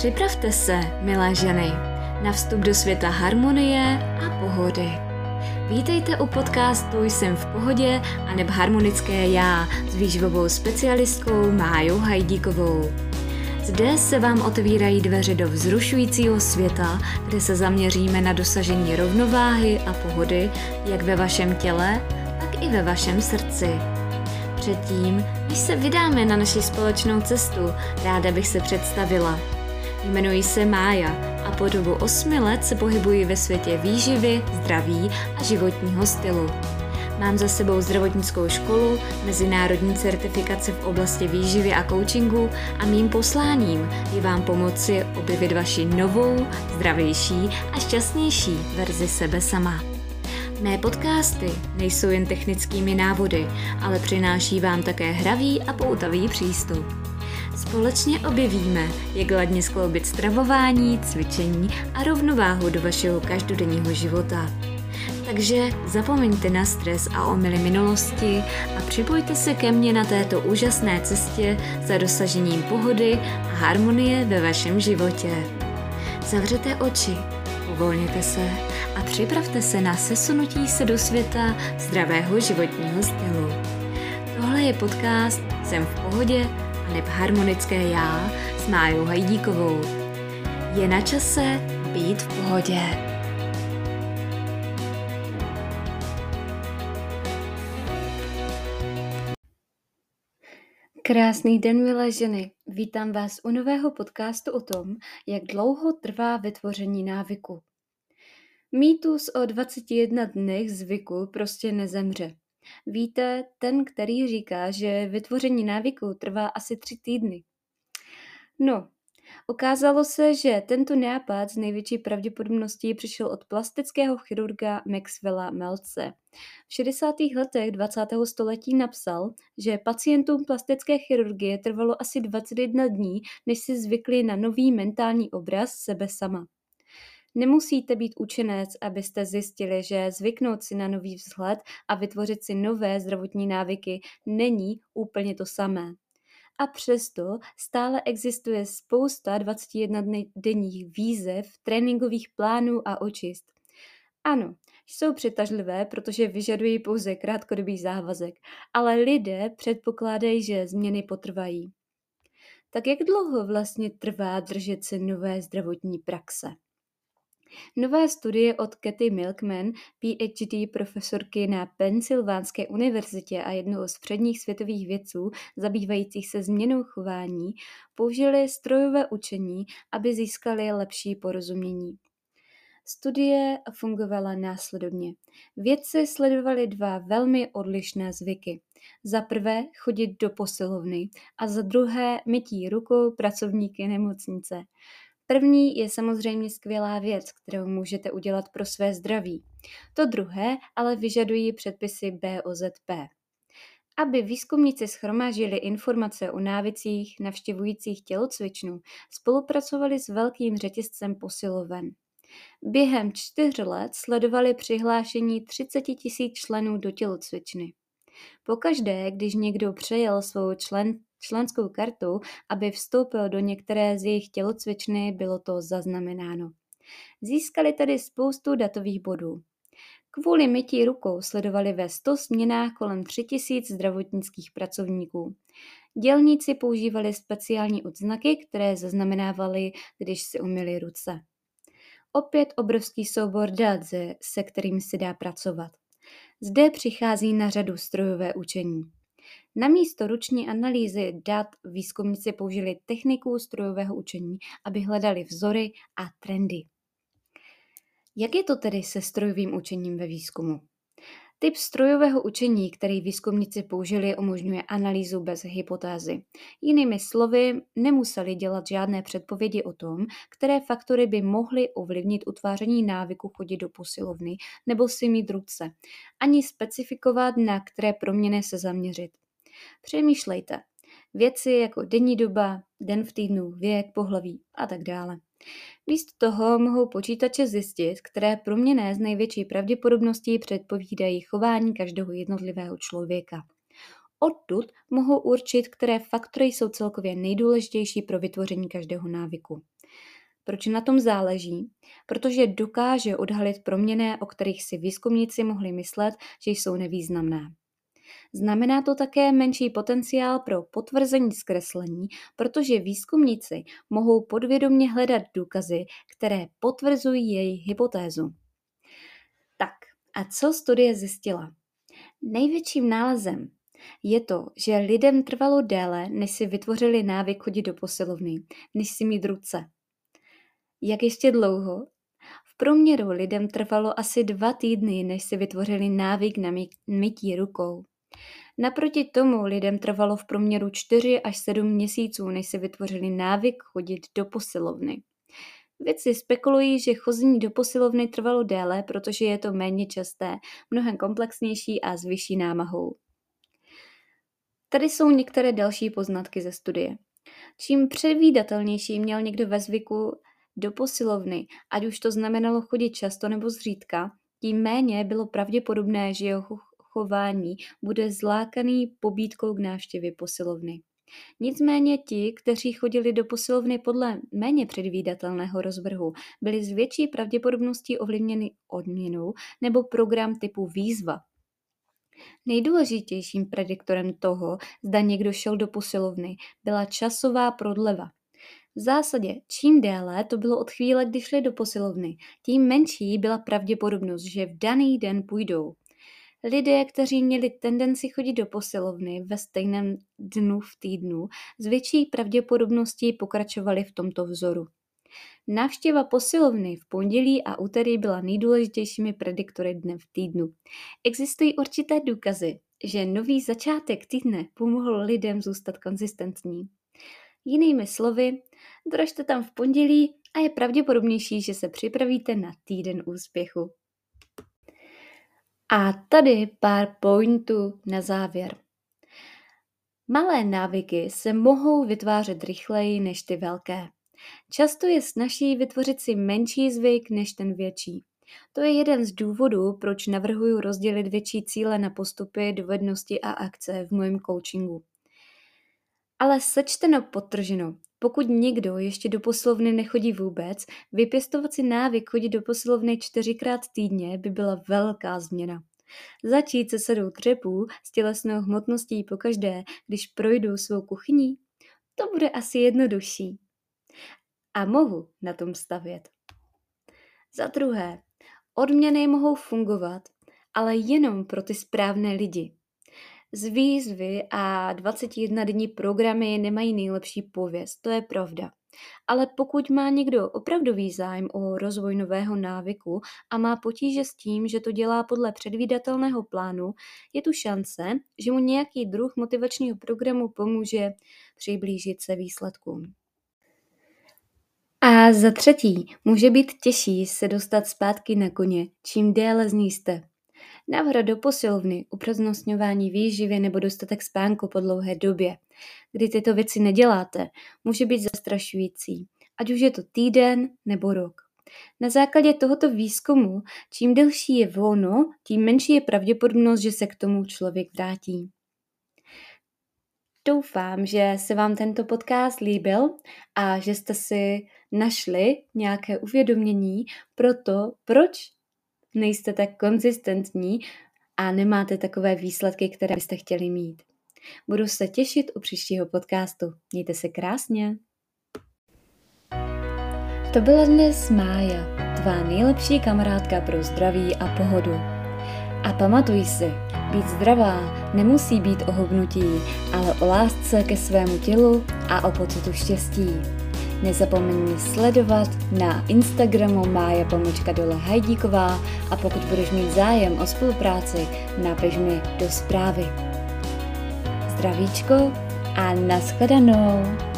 Připravte se, milé ženy, na vstup do světa harmonie a pohody. Vítejte u podcastu Jsem v pohodě a neb harmonické já s výživovou specialistkou Májou Hajdíkovou. Zde se vám otevírají dveře do vzrušujícího světa, kde se zaměříme na dosažení rovnováhy a pohody jak ve vašem těle, tak i ve vašem srdci. Předtím, než se vydáme na naši společnou cestu, ráda bych se představila. Jmenuji se Mája a po dobu osmi let se pohybuji ve světě výživy, zdraví a životního stylu. Mám za sebou zdravotnickou školu, mezinárodní certifikace v oblasti výživy a coachingu a mým posláním je vám pomoci objevit vaši novou, zdravější a šťastnější verzi sebe sama. Mé podcasty nejsou jen technickými návody, ale přináší vám také hravý a poutavý přístup. Společně objevíme, jak ladně skloubit stravování, cvičení a rovnováhu do vašeho každodenního života. Takže zapomeňte na stres a omily minulosti a připojte se ke mně na této úžasné cestě za dosažením pohody a harmonie ve vašem životě. Zavřete oči, uvolněte se a připravte se na sesunutí se do světa zdravého životního stylu. Tohle je podcast Jsem v pohodě neb harmonické já s Májou Hajdíkovou. Je na čase být v pohodě. Krásný den, milé ženy. Vítám vás u nového podcastu o tom, jak dlouho trvá vytvoření návyku. Mýtus o 21 dnech zvyku prostě nezemře. Víte, ten, který říká, že vytvoření návyku trvá asi tři týdny. No, ukázalo se, že tento nápad z největší pravděpodobností přišel od plastického chirurga Maxwella Melce. V 60. letech 20. století napsal, že pacientům plastické chirurgie trvalo asi 21 dní, než si zvykli na nový mentální obraz sebe sama. Nemusíte být učenec, abyste zjistili, že zvyknout si na nový vzhled a vytvořit si nové zdravotní návyky není úplně to samé. A přesto stále existuje spousta 21 denních výzev, tréninkových plánů a očist. Ano, jsou přitažlivé, protože vyžadují pouze krátkodobý závazek, ale lidé předpokládají, že změny potrvají. Tak jak dlouho vlastně trvá držet se nové zdravotní praxe? Nové studie od Kathy Milkman, PhD profesorky na Pensylvánské univerzitě a jednoho z předních světových vědců zabývajících se změnou chování, použili strojové učení, aby získali lepší porozumění. Studie fungovala následovně. Vědci sledovali dva velmi odlišné zvyky. Za prvé chodit do posilovny a za druhé mytí rukou pracovníky nemocnice. První je samozřejmě skvělá věc, kterou můžete udělat pro své zdraví. To druhé ale vyžadují předpisy BOZP. Aby výzkumníci schromážili informace o návicích navštěvujících tělocvičnu, spolupracovali s velkým řetězcem posiloven. Během čtyř let sledovali přihlášení 30 tisíc členů do tělocvičny. Pokaždé, když někdo přejel svou člen, členskou kartu, aby vstoupil do některé z jejich tělocvičny, bylo to zaznamenáno. Získali tedy spoustu datových bodů. Kvůli mytí rukou sledovali ve 100 směnách kolem 3000 zdravotnických pracovníků. Dělníci používali speciální odznaky, které zaznamenávali, když si umyli ruce. Opět obrovský soubor dat, se kterým se dá pracovat. Zde přichází na řadu strojové učení. Na místo ruční analýzy dat výzkumníci použili techniku strojového učení, aby hledali vzory a trendy. Jak je to tedy se strojovým učením ve výzkumu? Typ strojového učení, který výzkumníci použili, umožňuje analýzu bez hypotézy. Jinými slovy, nemuseli dělat žádné předpovědi o tom, které faktory by mohly ovlivnit utváření návyku chodit do posilovny nebo si mít ruce, ani specifikovat, na které proměny se zaměřit. Přemýšlejte. Věci jako denní doba, den v týdnu, věk, pohlaví a tak dále. Místo toho mohou počítače zjistit, které proměny z největší pravděpodobností předpovídají chování každého jednotlivého člověka. Odtud mohou určit, které faktory jsou celkově nejdůležitější pro vytvoření každého návyku. Proč na tom záleží? Protože dokáže odhalit proměny, o kterých si výzkumníci mohli myslet, že jsou nevýznamné. Znamená to také menší potenciál pro potvrzení zkreslení, protože výzkumníci mohou podvědomě hledat důkazy, které potvrzují jejich hypotézu. Tak, a co studie zjistila? Největším nálezem je to, že lidem trvalo déle, než si vytvořili návyk chodit do posilovny, než si mít ruce. Jak ještě dlouho? V průměru lidem trvalo asi dva týdny, než si vytvořili návyk na mytí rukou. Naproti tomu lidem trvalo v průměru 4 až 7 měsíců, než si vytvořili návyk chodit do posilovny. Vědci spekulují, že chození do posilovny trvalo déle, protože je to méně časté, mnohem komplexnější a s vyšší námahou. Tady jsou některé další poznatky ze studie. Čím předvídatelnější měl někdo ve zvyku do posilovny, ať už to znamenalo chodit často nebo zřídka, tím méně bylo pravděpodobné, že jeho chování bude zlákaný pobídkou k návštěvě posilovny. Nicméně ti, kteří chodili do posilovny podle méně předvídatelného rozvrhu, byli s větší pravděpodobností ovlivněni odměnou nebo program typu výzva. Nejdůležitějším prediktorem toho, zda někdo šel do posilovny, byla časová prodleva. V zásadě, čím déle to bylo od chvíle, kdy šli do posilovny, tím menší byla pravděpodobnost, že v daný den půjdou. Lidé, kteří měli tendenci chodit do posilovny ve stejném dnu v týdnu, s větší pravděpodobností pokračovali v tomto vzoru. Návštěva posilovny v pondělí a úterý byla nejdůležitějšími prediktory dne v týdnu. Existují určité důkazy, že nový začátek týdne pomohl lidem zůstat konzistentní. Jinými slovy, držte tam v pondělí a je pravděpodobnější, že se připravíte na týden úspěchu. A tady pár pointů na závěr. Malé návyky se mohou vytvářet rychleji než ty velké. Často je snaží vytvořit si menší zvyk než ten větší. To je jeden z důvodů, proč navrhuji rozdělit větší cíle na postupy, dovednosti a akce v mém coachingu. Ale sečteno potrženo, pokud někdo ještě do posilovny nechodí vůbec, vypěstovat si návyk chodit do posilovny čtyřikrát týdně by byla velká změna. Začít se sadou třepů s tělesnou hmotností pokaždé, když projdu svou kuchyní, to bude asi jednodušší. A mohu na tom stavět. Za druhé, odměny mohou fungovat, ale jenom pro ty správné lidi. Z výzvy a 21 denní programy nemají nejlepší pověst, to je pravda. Ale pokud má někdo opravdový zájem o rozvoj nového návyku a má potíže s tím, že to dělá podle předvídatelného plánu, je tu šance, že mu nějaký druh motivačního programu pomůže přiblížit se výsledkům. A za třetí, může být těžší se dostat zpátky na koně, čím déle z ní jste. Návrat do posilovny, upřednostňování výživy nebo dostatek spánku po dlouhé době, kdy tyto věci neděláte, může být zastrašující, ať už je to týden nebo rok. Na základě tohoto výzkumu, čím delší je volno, tím menší je pravděpodobnost, že se k tomu člověk vrátí. Doufám, že se vám tento podcast líbil a že jste si našli nějaké uvědomění pro to, proč nejste tak konzistentní a nemáte takové výsledky, které byste chtěli mít. Budu se těšit u příštího podcastu. Mějte se krásně. To byla dnes Mája, tvá nejlepší kamarádka pro zdraví a pohodu. A pamatuj si, být zdravá nemusí být o hubnutí, ale o lásce ke svému tělu a o pocitu štěstí. Nezapomeň sledovat na Instagramu Mája Pomočka Dole Hajdíková a pokud budeš mít zájem o spolupráci, napiš mi do zprávy. Zdravíčko a nashledanou!